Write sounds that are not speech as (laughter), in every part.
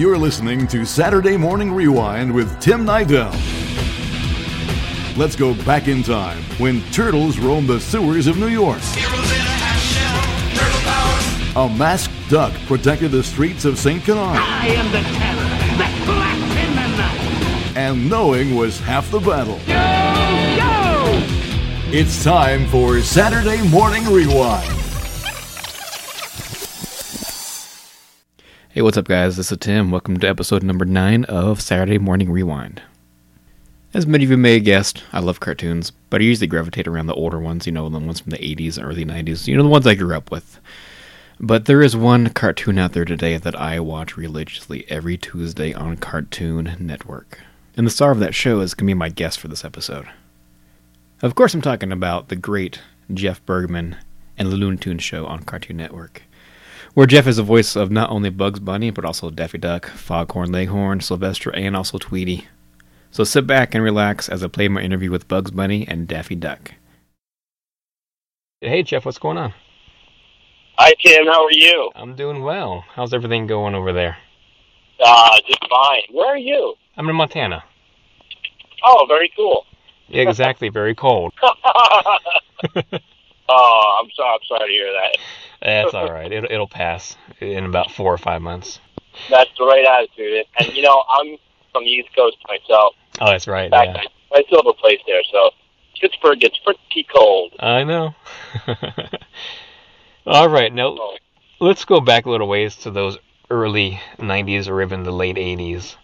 You're listening to Saturday Morning Rewind with Tim Nidell. Let's go back in time when turtles roamed the sewers of New York. A masked duck protected the streets of St. Canard. I am the terror that blacks in the night. And knowing was half the battle. Yo, yo! It's time for Saturday Morning Rewind. Hey, what's up, guys? This is Tim. Welcome to episode number 9 of Saturday Morning Rewind. As many of you may have guessed, I love cartoons, but I usually gravitate around the older ones, you know, the ones from the 80s and early 90s, you know, the ones I grew up with. But there is one cartoon out there today that I watch religiously every Tuesday on Cartoon Network. And the star of that show is going to be my guest for this episode. Of course, I'm talking about the great Jeff Bergman and the Looney Tunes show on Cartoon Network, where Jeff is the voice of not only Bugs Bunny, but also Daffy Duck, Foghorn Leghorn, Sylvester, and also Tweety. So sit back and relax as I play my interview with Bugs Bunny and Daffy Duck. Hey, Jeff, what's going on? Hi, Tim. How are you? I'm doing well. How's everything going over there? Uh, just fine. Where are you? I'm in Montana. Oh, very cool. Yeah, exactly. Very cold. (laughs) I'm sorry. To hear that. (laughs) That's all right. It'll, it'll pass in about four or five months. That's the right attitude. And you know, I'm from the East Coast myself. Oh, that's right. In fact, Yeah. I, I still have a place there, so Pittsburgh gets pretty cold. I know. (laughs) all right. Now, Oh, let's go back a little ways to those early 90s or even the late 80s.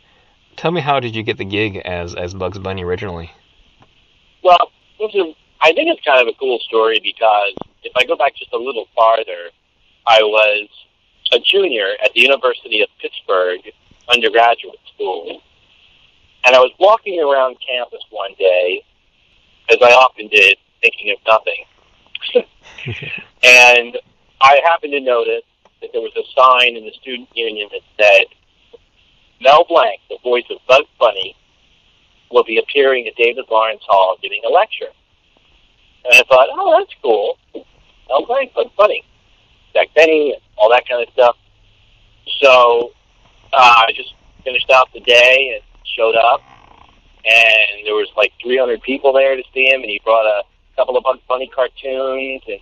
Tell me, how did you get the gig as, as Bugs Bunny originally? Well, this is, I think it's kind of a cool story because if I go back just a little farther, I was a junior at the University of Pittsburgh undergraduate school. And I was walking around campus one day, as I often did, thinking of nothing. (laughs) and I happened to notice that there was a sign in the student union that said, Mel Blanc, the voice of Bugs Bunny, will be appearing at David Lawrence Hall giving a lecture. And I thought, oh, that's cool. Blanc, Bugs Bunny, Jack Benny, all that kind of stuff. So uh, I just finished out the day and showed up, and there was like 300 people there to see him, and he brought a couple of Bunny cartoons and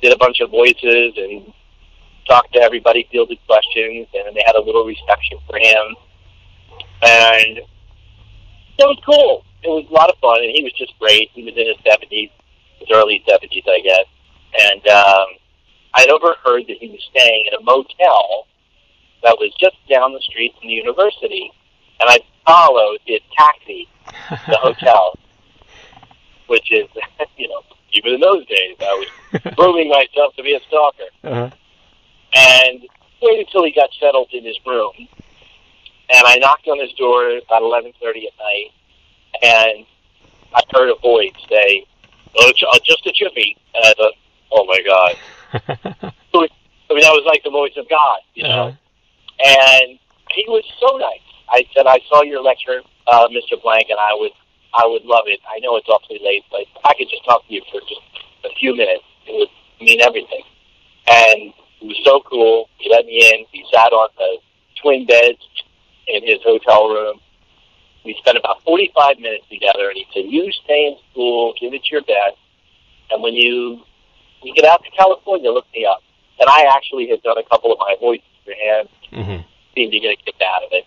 did a bunch of voices and talked to everybody, fielded questions, and they had a little reception for him. And it was cool. It was a lot of fun, and he was just great. He was in his seventies, his early seventies, I guess. And um, I'd overheard that he was staying at a motel that was just down the street from the university, and I followed his taxi to the (laughs) hotel, which is, (laughs) you know, even in those days, I was proving myself to be a stalker Uh-huh. and waited until he got settled in his room. And I knocked on his door about eleven thirty at night, and I heard a voice say, "Oh, uh, just a chippy." And I thought, "Oh my god!" (laughs) I mean, that was like the voice of God, you know. Uh-huh. And he was so nice. I said, "I saw your lecture, uh, Mr. Blanc, and I would, I would love it. I know it's awfully late, but I could just talk to you for just a few minutes, it would mean everything." And he was so cool. He let me in. He sat on the twin beds in his hotel room. We spent about 45 minutes together, and he said, "You stay in school, give it your best, and when you you get out to California, look me up." And I actually had done a couple of my voices for him, hmm seemed to get a kick out of it.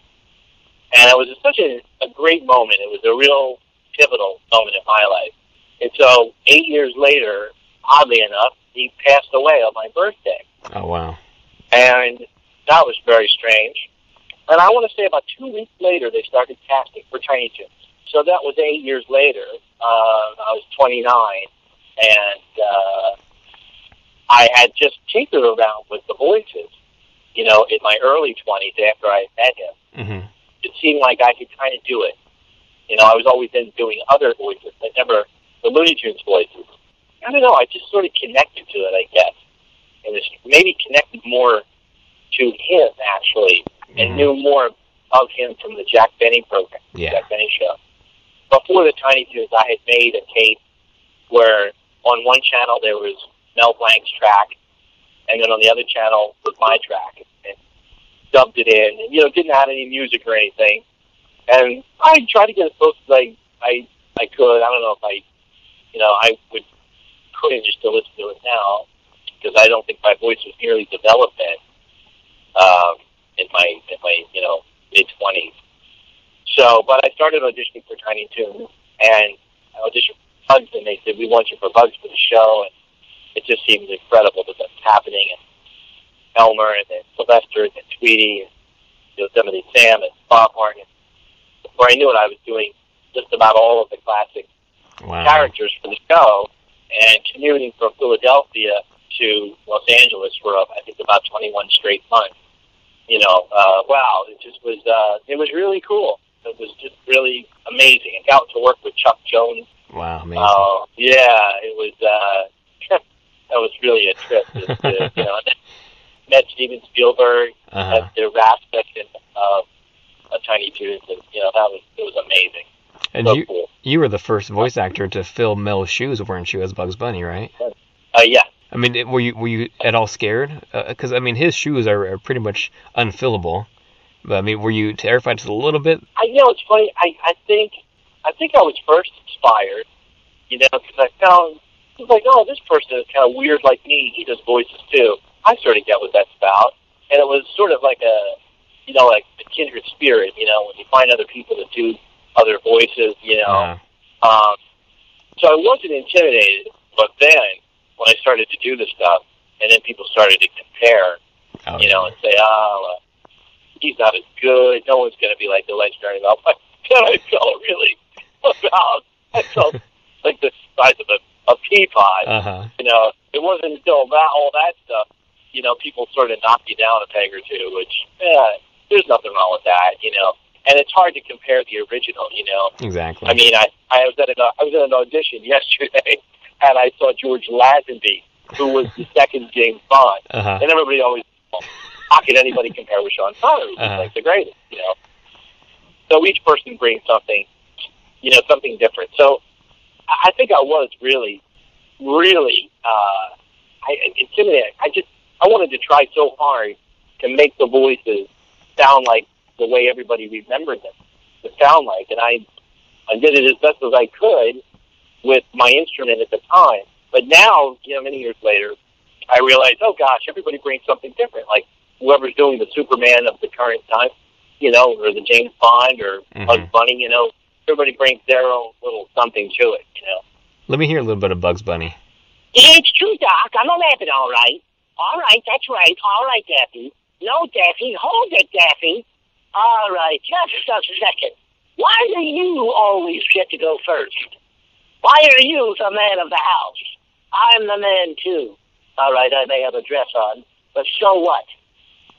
And it was such a, a great moment. It was a real pivotal moment in my life. And so, eight years later, oddly enough, he passed away on my birthday. Oh, wow. And that was very strange. And I want to say about two weeks later, they started casting for Tiny Toons. So that was eight years later. Uh, I was 29, and uh, I had just tinkered around with the voices, you know, in my early 20s after I met him. hmm It seemed like I could kind of do it. You know, I was always then doing other voices, but never the Looney Tunes voices. I don't know. I just sort of connected to it, I guess, and it's maybe connected more to him actually, and Mhm. knew more of him from the Jack Benny program, Yeah. Jack Benny show. Before the Tiny Toons, I had made a tape where on one channel there was Mel Blanc's track, and then on the other channel was my track. And dubbed it in. And, you know, didn't have any music or anything. And I tried to get as close as I I I could. I don't know if I, you know, I would cringe to listen to it now because I don't think my voice was nearly developed then. Um, in my in my you know mid twenties. So, but I started auditioning for Tiny Toons, and I auditioned for Bugs, and they said we want you for Bugs for the show, and it just seemed incredible that that's happening. And Elmer, and then Sylvester, and then Tweety, and Yosemite Sam, and Bob Martin. Before I knew it, I was doing just about all of the classic Wow. characters for the show, and commuting from Philadelphia to Los Angeles for I think about 21 straight months. You know, uh, wow, it just was uh, it was really cool. It was just really amazing. I got to work with Chuck Jones. Wow, amazing. Oh, yeah, it was uh, (laughs) that was really a trip. Just to, you know, (laughs) and then met Steven Spielberg uh-huh. at the aspect of a Tiny Toons, and you know that was it was amazing. And So you cool. you were the first voice actor to fill Mel's shoes, weren't you, as Bugs Bunny, right? Uh, yeah, I mean, were you were you at all scared? Because I mean, his shoes are, are pretty much unfillable. But I mean, were you terrified just a little bit? I you know it's funny. I I think I think I was first inspired, you know, because I found I was like, oh, this person is kind of weird like me. He does voices too. I sort of get what that's about, and it was sort of like a, you know, like a kindred spirit. You know, when you find other people that do other voices, you know. Uh, Um, so I wasn't intimidated, but then when I started to do this stuff, and then people started to compare, oh, you know, and say, oh, uh, he's not as good. No one's going to be like the legendary about. But then I felt really (laughs) about. I felt (laughs) like the size of a, a pea pod. Uh huh. You know, it wasn't until that all that stuff, you know, people sort of knocked you down a peg or two. Which, yeah, there's nothing wrong with that. You know, and it's hard to compare the original. You know, Exactly. I mean, I I was at an I was at an audition (laughs) yesterday, and I saw George Lazenby, who was the (laughs) second James Bond, uh huh. and everybody always, well, how can anybody compare with Sean Connery? He's Uh-huh. like the greatest, you know. So each person brings something, you know, something different. So I I think I was really, really uh, I, intimidated. I just I wanted to try so hard to make the voices sound like the way everybody remembered them to sound like, and I I did it as best as I could with my instrument at the time. But now, you know, many years later, I realized, oh gosh, everybody brings something different. Like whoever's doing the Superman of the current time, you know, or the James Bond or Mhm. Bugs Bunny, you know, everybody brings their own little something to it, you know. Let me hear a little bit of Bugs Bunny. It's true, Doc. I'm a rabbit, all right. All right, that's right. All right, Daffy. No, Daffy. Hold it, Daffy. All right, just a second. Why do you always get to go first? Why are you the man of the house? I'm the man, too. All right, I may have a dress on, but so what?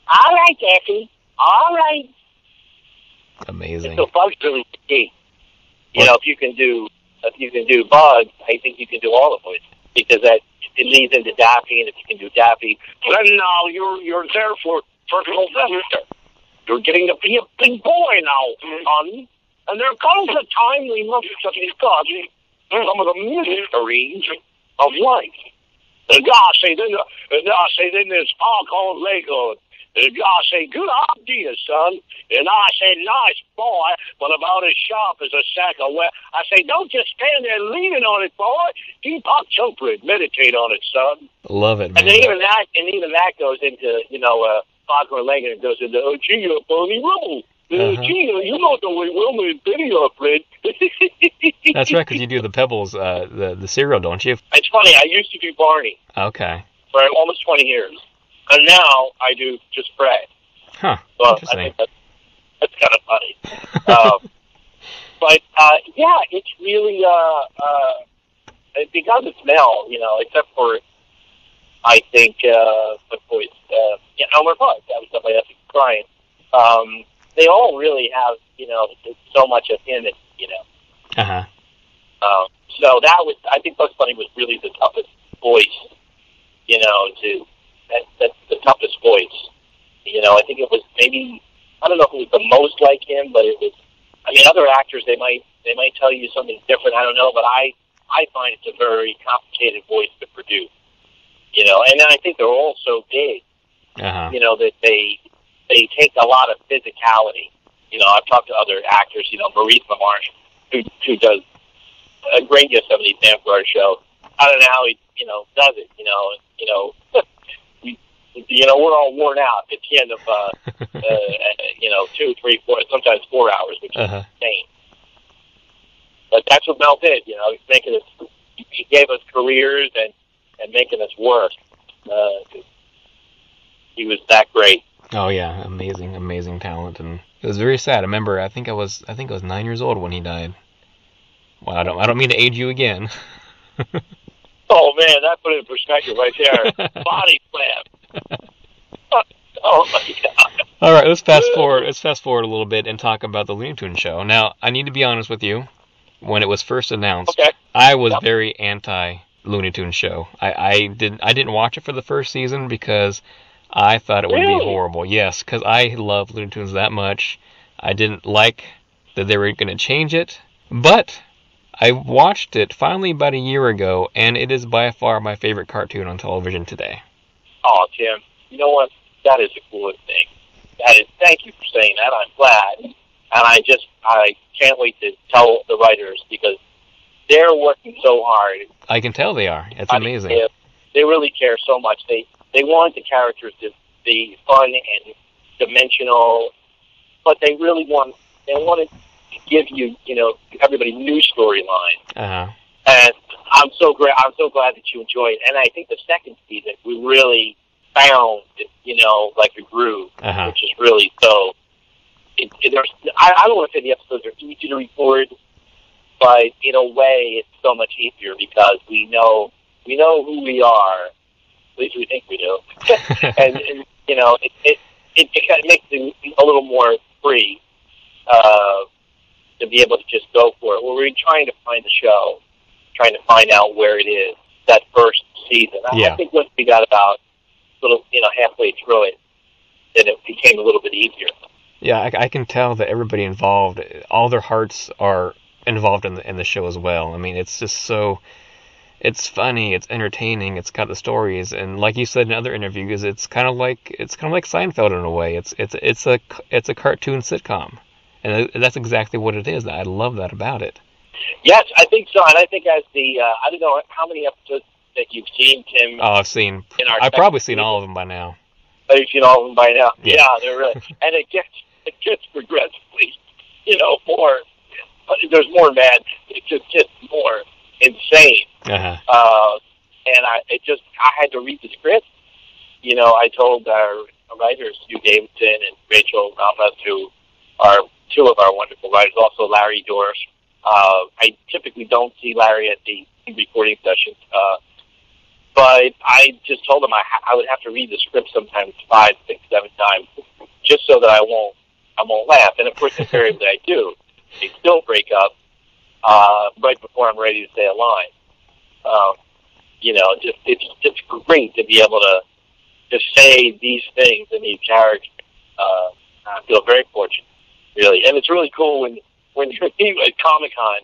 All right, Daffy. All right. Amazing. So Bugs really key. You know, if you can do if you can do Bugs, I think you can do all of it because that it leads into Daffy, and if you can do Daffy, then now you're you're there for for Sylvester. You're getting to be a big boy now, son. And there comes a time we must discuss some of the mysteries of life. And I say then, and I say then there's talk on Lego. And I say, good idea, son. And I say, nice boy, but about as sharp as a sack of wet. I say, don't just stand there leaning on it, boy. Keep on jumping. Meditate on it, son. Love it, And man. even that, and even that goes into, you know, uh, Foghorn Leghorn goes into, oh, gee, uh, Barney Rubble. Uh, Uh-huh. Gee, you know the way Wilma and Betty are, Fred. (laughs) That's right, because you do the Pebbles, uh, the the cereal, don't you? It's funny. I used to do Barney Okay. for almost 20 years. And now I do just Fred. Huh. Well, I Interesting. think that's, that's kind of funny. um, (laughs) but uh, yeah, it's really uh, uh, because it's Mel, you know, except for I think uh, what voice? Uh, yeah, Elmer Fudd. That was somebody else crying. Um, they all really have, you know, so much of him, and you know. Uh huh. Um, so that was, I think Bugs Bunny was really the toughest voice, you know, to that, that's the toughest voice. You know, I think it was maybe I don't know if it was the most like him, but it was. I mean, other actors they might they might tell you something different. I don't know, but I I find it's a very complicated voice to produce. You know, and I think they're all so big Uh huh. you know that they they take a lot of physicality. You know, I've talked to other actors. You know, Maurice LaMarche, who who does a great deal of the Sam Guard show. I don't know how he, you know, does it. You know, you know, (laughs) we, you know, we're all worn out at the end of, (laughs) uh, uh, you know, two, three, four, sometimes four hours, which is Uh-huh. insane. But that's what Mel did. You know, he's making us. He gave us careers and and making us work. Uh, he was that great. Oh yeah, amazing, amazing talent, and it was very sad. I remember, I think I was, I think I was nine years old when he died. Well, I don't, I don't mean to age you again. (laughs) Oh man, that put it in perspective right there. (laughs) Body slam. (laughs) oh my god. All right, let's fast forward. Let's fast forward a little bit and talk about the Looney Tunes show. Now, I need to be honest with you. When it was first announced, Okay. I was Yep. very anti Looney Tunes show. I, I didn't, I didn't watch it for the first season because I thought it would be horrible. Yes, because I love Looney Tunes that much. I didn't like that they were going to change it, but I watched it finally about a year ago, and it is by far my favorite cartoon on television today. Oh, Tim, you know what? That is the coolest thing. That is. Thank you for saying that. I'm glad, and I just I can't wait to tell the writers because they're working so hard. I can tell they are. It's I amazing. They, they really care so much. They they want the characters to be fun and dimensional, but they really want they want to give you you know everybody new storyline. Uh huh. And I'm so great. I'm so glad that you enjoyed. it. And I think the second season we really found, you know, like a groove, Uh-huh. which is really so. It, it, there's, I, I don't want to say the episodes are easy to record, but in a way, it's so much easier because we know we know who we are. At least we think we do. (laughs) and, and you know, it it, it, it kind of makes it a little more free uh, to be able to just go for it. Well, we're trying to find the show, trying to find out where it is that first season. I- Yeah. I think once we got about little, you know, halfway through it, then it became a little bit easier. Yeah, I, I can tell that everybody involved, all their hearts are involved in the in the show as well. I mean, it's just so, it's funny, it's entertaining, it's got the stories, and like you said in other interviews, it's kind of like it's kind of like Seinfeld in a way. It's it's it's a it's a cartoon sitcom, and that's exactly what it is. I love that about it. Yes, I think so, and I think as the uh, I don't know how many episodes that you've seen, Tim. Oh, I've seen, In our I've probably seen all of them by now. Oh, you've seen all of them by now. Yeah. Yeah, they're really, (laughs) and it gets it gets progressively, you know, more. There's more mad. It just gets more insane. Uh-huh. Uh, and I it just I had to read the script. You know, I told our writers, Hugh Davidson and Rachel Ramras, who are two of our wonderful writers, also Larry Dorf. Uh, I typically don't see Larry at the recording sessions, uh, but I just told him I, ha- I would have to read the script sometimes five, six, seven times, just so that I won't I won't laugh. And of course, invariably (laughs) I do. They still break up uh, right before I'm ready to say a line. Um, you know, just it's it's great to be able to to say these things in these characters. Uh, I feel very fortunate, really, and it's really cool when when you're (laughs) at Comic Con.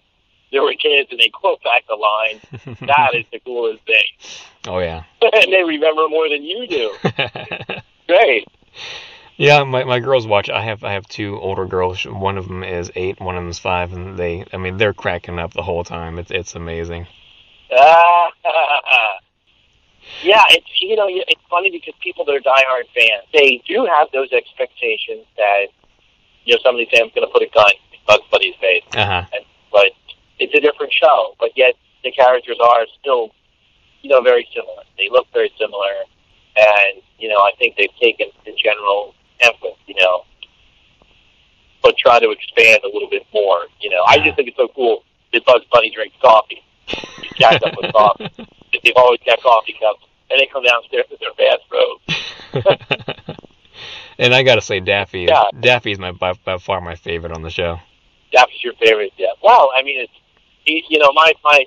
There were kids and they quote back the line. (laughs) That is the coolest thing, oh yeah. (laughs) and they remember more than you do. Great. Yeah, my, my girls watch. I have I have two older girls. One of them is eight, one of them is five, and they I mean they're cracking up the whole time. It's it's amazing. Ah, (laughs) yeah, it's you know it's funny because people that are diehard fans they do have those expectations that you know somebody saying I'm going to put a gun in Bugs Bunny's face, Uh huh. and, but it's a different show. But yet the characters are still you know very similar. They look very similar, and you know I think they've taken the general emphasis, you know, but try to expand a little bit more. You know, I just think it's so cool that Bugs Bunny drinks coffee. He's jacked up with coffee. (laughs) They've always got coffee cups, and they come downstairs with their bathrobe. and I gotta say, Daffy Yeah. Daffy is my by, by far my favorite on the show. Daffy's your favorite, yeah. Well, I mean, it's he, you know my my.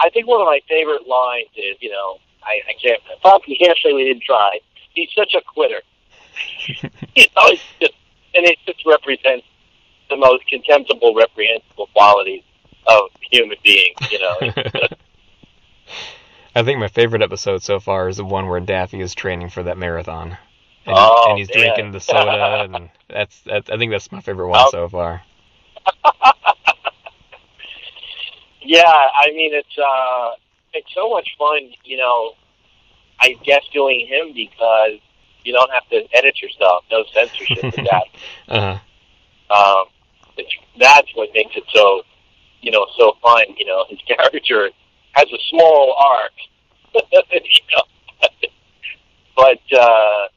I think one of my favorite lines is you know I, I can't probably can't say we didn't try. He's such a quitter. You (laughs) know, it's just and it just represents the most contemptible, reprehensible qualities of human beings. You know, (laughs) (laughs) I think my favorite episode so far is the one where Daffy is training for that marathon. and, Oh, and he's man. drinking the soda, and that's, that's I think that's my favorite one Oh. so far. Yeah, I mean it's uh it's so much fun, you know. I guess doing him because you don't have to edit yourself, no censorship with that. (laughs) Uh huh. Um, that's what makes it so, you know, so fun. You know, his (laughs) character has a small arc, you (laughs) know. but uh,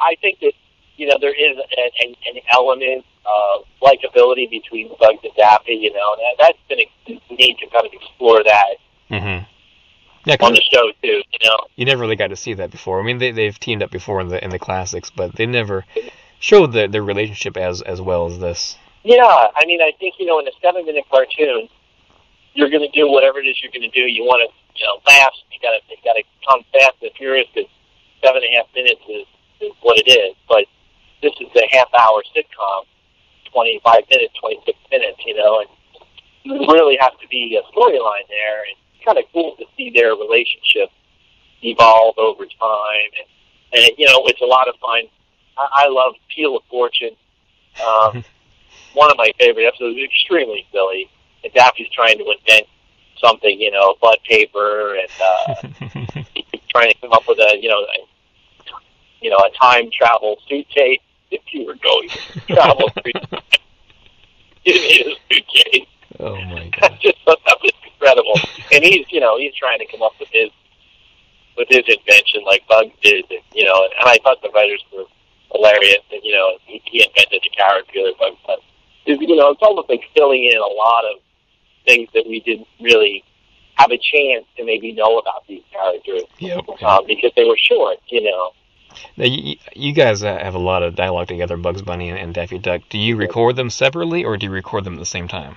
I think that you know there is an, an, an element of likability between Bugs and Daffy. You know, and that, that's been a need to kind of explore that Mm-hmm. Yeah, on the show too. You know, you never really got to see that before. I mean, they they've teamed up before in the in the classics, but they never showed the, their relationship as as well as this. Yeah, I mean, I think you know, in a seven-minute cartoon, you're going to do whatever it is you're going to do. You want to, you know, laugh. You got to, you got to come fast and furious because seven and a half minutes is, is what it is. But this is a half-hour sitcom, twenty-five minutes, twenty-six minutes. You know, and there really has to be a storyline there. And kind of cool to see their relationship evolve over time. And, and you know, it's a lot of fun. I, I love Peel of Fortune. Um, (laughs) one of my favorite episodes. Extremely silly. And Daffy's trying to invent something, you know, bud paper, and uh, (laughs) trying to come up with a, you know, a, you know, a time travel suitcase. If you were going to travel in his suitcase, oh my (laughs) I god. just thought that was incredible. And he's, you know, he's trying to come up with his with his invention, like Bugs did, and, you know. And I thought the writers were hilarious, and you know, he, he invented the character that Bugs. It's, You know, it's almost like filling in a lot of things that we didn't really have a chance to maybe know about these characters Yep. uh, because they were short, you know. Now, you, you guys uh, have a lot of dialogue together, Bugs Bunny and, and Daffy Duck. Do you record them separately, or do you record them at the same time?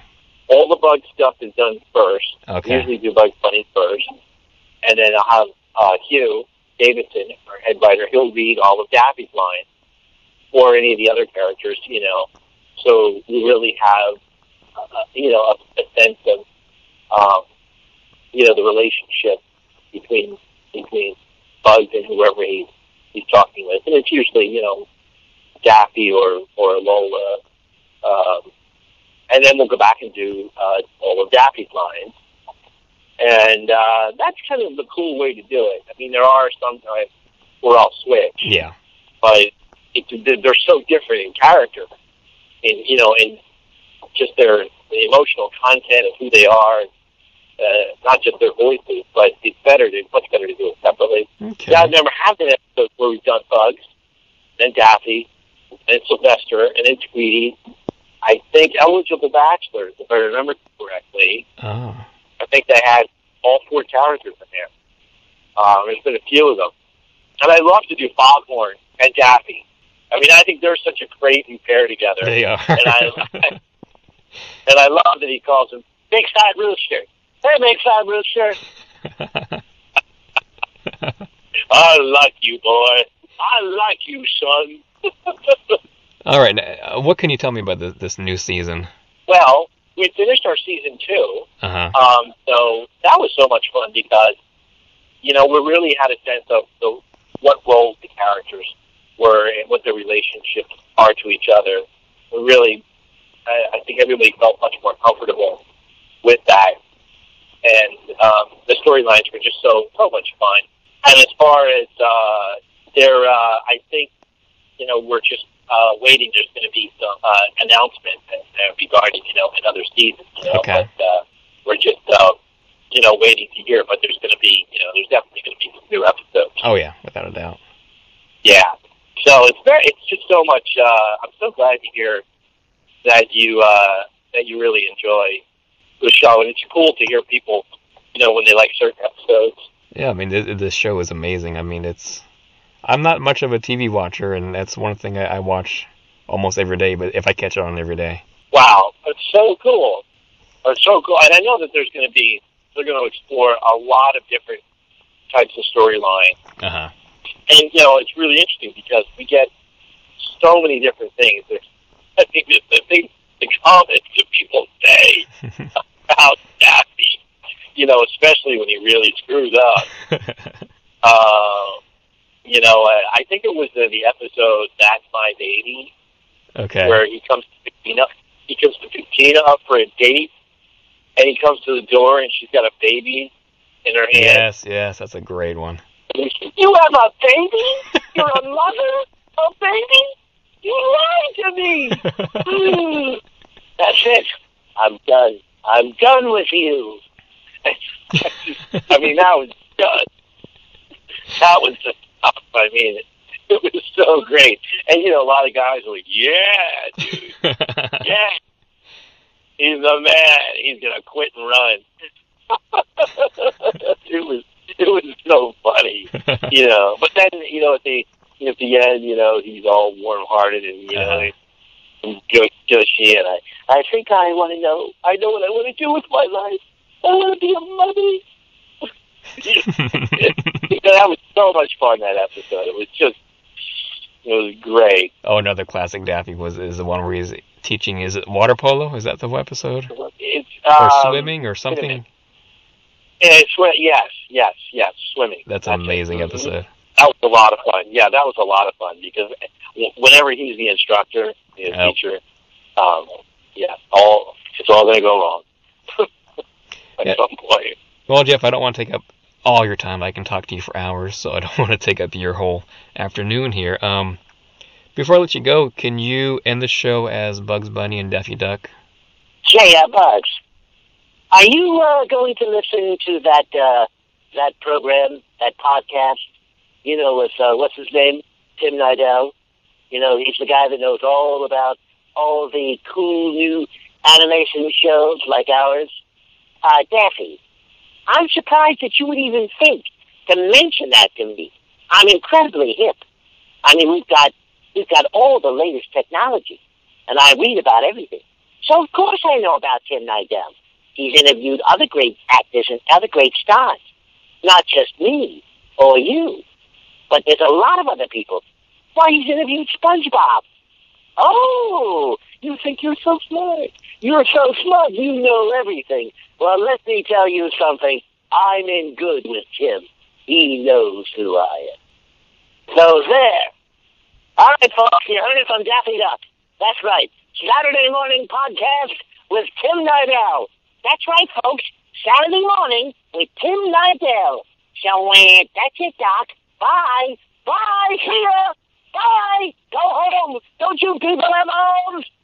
All the Bug stuff is done first. Okay. Usually do Bugs Bunny first, and then I'll have uh, Hugh Davidson, our head writer. He'll read all of Daffy's lines or any of the other characters, you know. So we really have, uh, you know, a, a sense of, um, you know, the relationship between between Bugs and whoever he, he's talking with, and it's usually, you know, Daffy or or Lola. Um, and then we'll go back and do uh, all of Daffy's lines. And uh, that's kind of the cool way to do it. I mean, there are sometimes where I'll switch, Yeah. but it, they're so different in character, and you know, in just their the emotional content of who they are, uh, not just their voices, but it's better to much better to do it separately. Okay. Yeah, I remember having episodes where we've done Bugs, then Daffy, and Sylvester, and then Tweety. I think Eligible Bachelors, if I remember correctly. Oh. I think they had all four characters in there. Um, there's been a few of them. And I love to do Foghorn and Daffy. I mean, I think they're such a crazy pair together. They are. And I, (laughs) (laughs) and I love that he calls him Big Side Rooster. Hey, Big Side Rooster. (laughs) I like you, boy. I like you, son. All right. now, Uh, what can you tell me about this, this new season? well, we finished our season two. Uh huh. Um, so that was so much fun because, you know, we really had a sense of the, what roles the characters were and what their relationships are to each other. We really, I, I think everybody felt much more comfortable with that. And um, the storylines were just so, so much fun. And as far as uh, their, uh, I think, you know, we're just uh, waiting. There's going to be some uh, announcement uh, regarding, you know, another season. You know, Okay. but uh, we're just, uh, you know, waiting to hear. But there's going to be, you know, there's definitely going to be some new episodes. Oh yeah, without a doubt. Yeah. So it's very, it's just so much. Uh, I'm so glad to hear that you uh, that you really enjoy the show, and it's cool to hear people, you know, when they like certain episodes. Yeah, I mean, th- this show is amazing. I mean, it's. I'm not much of a TV watcher, and that's one thing I, I watch almost every day. But if I catch it on every day, Wow, it's so cool. It's so cool, and I know that there's going to be they're going to explore a lot of different types of storyline, uh huh. and you know, it's really interesting because we get so many different things. There's, I think the, the thing, the comments that people say (laughs) about Daffy, you know, especially when he really screws up. Uh, (laughs) you know, uh, I think it was in the episode "That's My Baby" Okay. where he comes to Tina. He comes to Tina up for a date, and he comes to the door, and she's got a baby in her hand. Yes, yes, that's a great one. You have a baby? You're a mother? A baby? You lied to me! (laughs) Mm. That's it. I'm done. I'm done with you. (laughs) I mean, that was good. That was just tough. (laughs) I mean, it, was so great. And, you know, a lot of guys were like, yeah, dude, (laughs) yeah. He's the man. He's going to quit and run. (laughs) it was it was so funny, you know. But then, you know, at the at the end, you know, he's all warm hearted and you know, Uh-huh. go gushy, and I I think I want to know. I know what I want to do with my life. I want to be a mother. You know, that was so much fun that episode. It was just, it was great. oh, another classic Daffy was is the one where he's teaching. Is it water polo? Is that the episode? It's Or um, swimming or something? It's yes, yes, yes, swimming. That's an it. amazing Mhm. episode. That was a lot of fun. Yeah, that was a lot of fun because whenever he's the instructor, the Yep. teacher, um, yeah, all it's all going to go wrong (laughs) at Yeah. some point. Well, Jeff, I don't want to take up all your time. I can talk to you for hours, so I don't (laughs) want to take up your whole afternoon here. Um, before I let you go, can you end the show as Bugs Bunny and Daffy Duck? Yeah, uh, Bugs, are you uh, going to listen to that uh, that program, that podcast? You know, with uh, what's his name, Tim Nidell. You know, he's the guy that knows all about all the cool new animation shows like ours. Uh, Daffy, I'm surprised that you would even think to mention that to me. I'm incredibly hip. I mean, we've got we've got all the latest technology, and I read about everything. So of course I know about Tim Nidell. He's interviewed other great actors and other great stars. Not just me or you, but there's a lot of other people. Why, he's interviewed SpongeBob. Oh, you think you're so smart. You're so smart, you know everything. Well, let me tell you something. I'm in good with Tim. He knows who I am. So there. All right, folks, you heard it from Daffy Duck. That's right. Saturday morning podcast with Tim Nidell. That's right, folks. Saturday morning with Tim Nidell. So, uh, that's it, Doc. Bye. Bye. See ya. Bye. Go home. Don't you people have homes?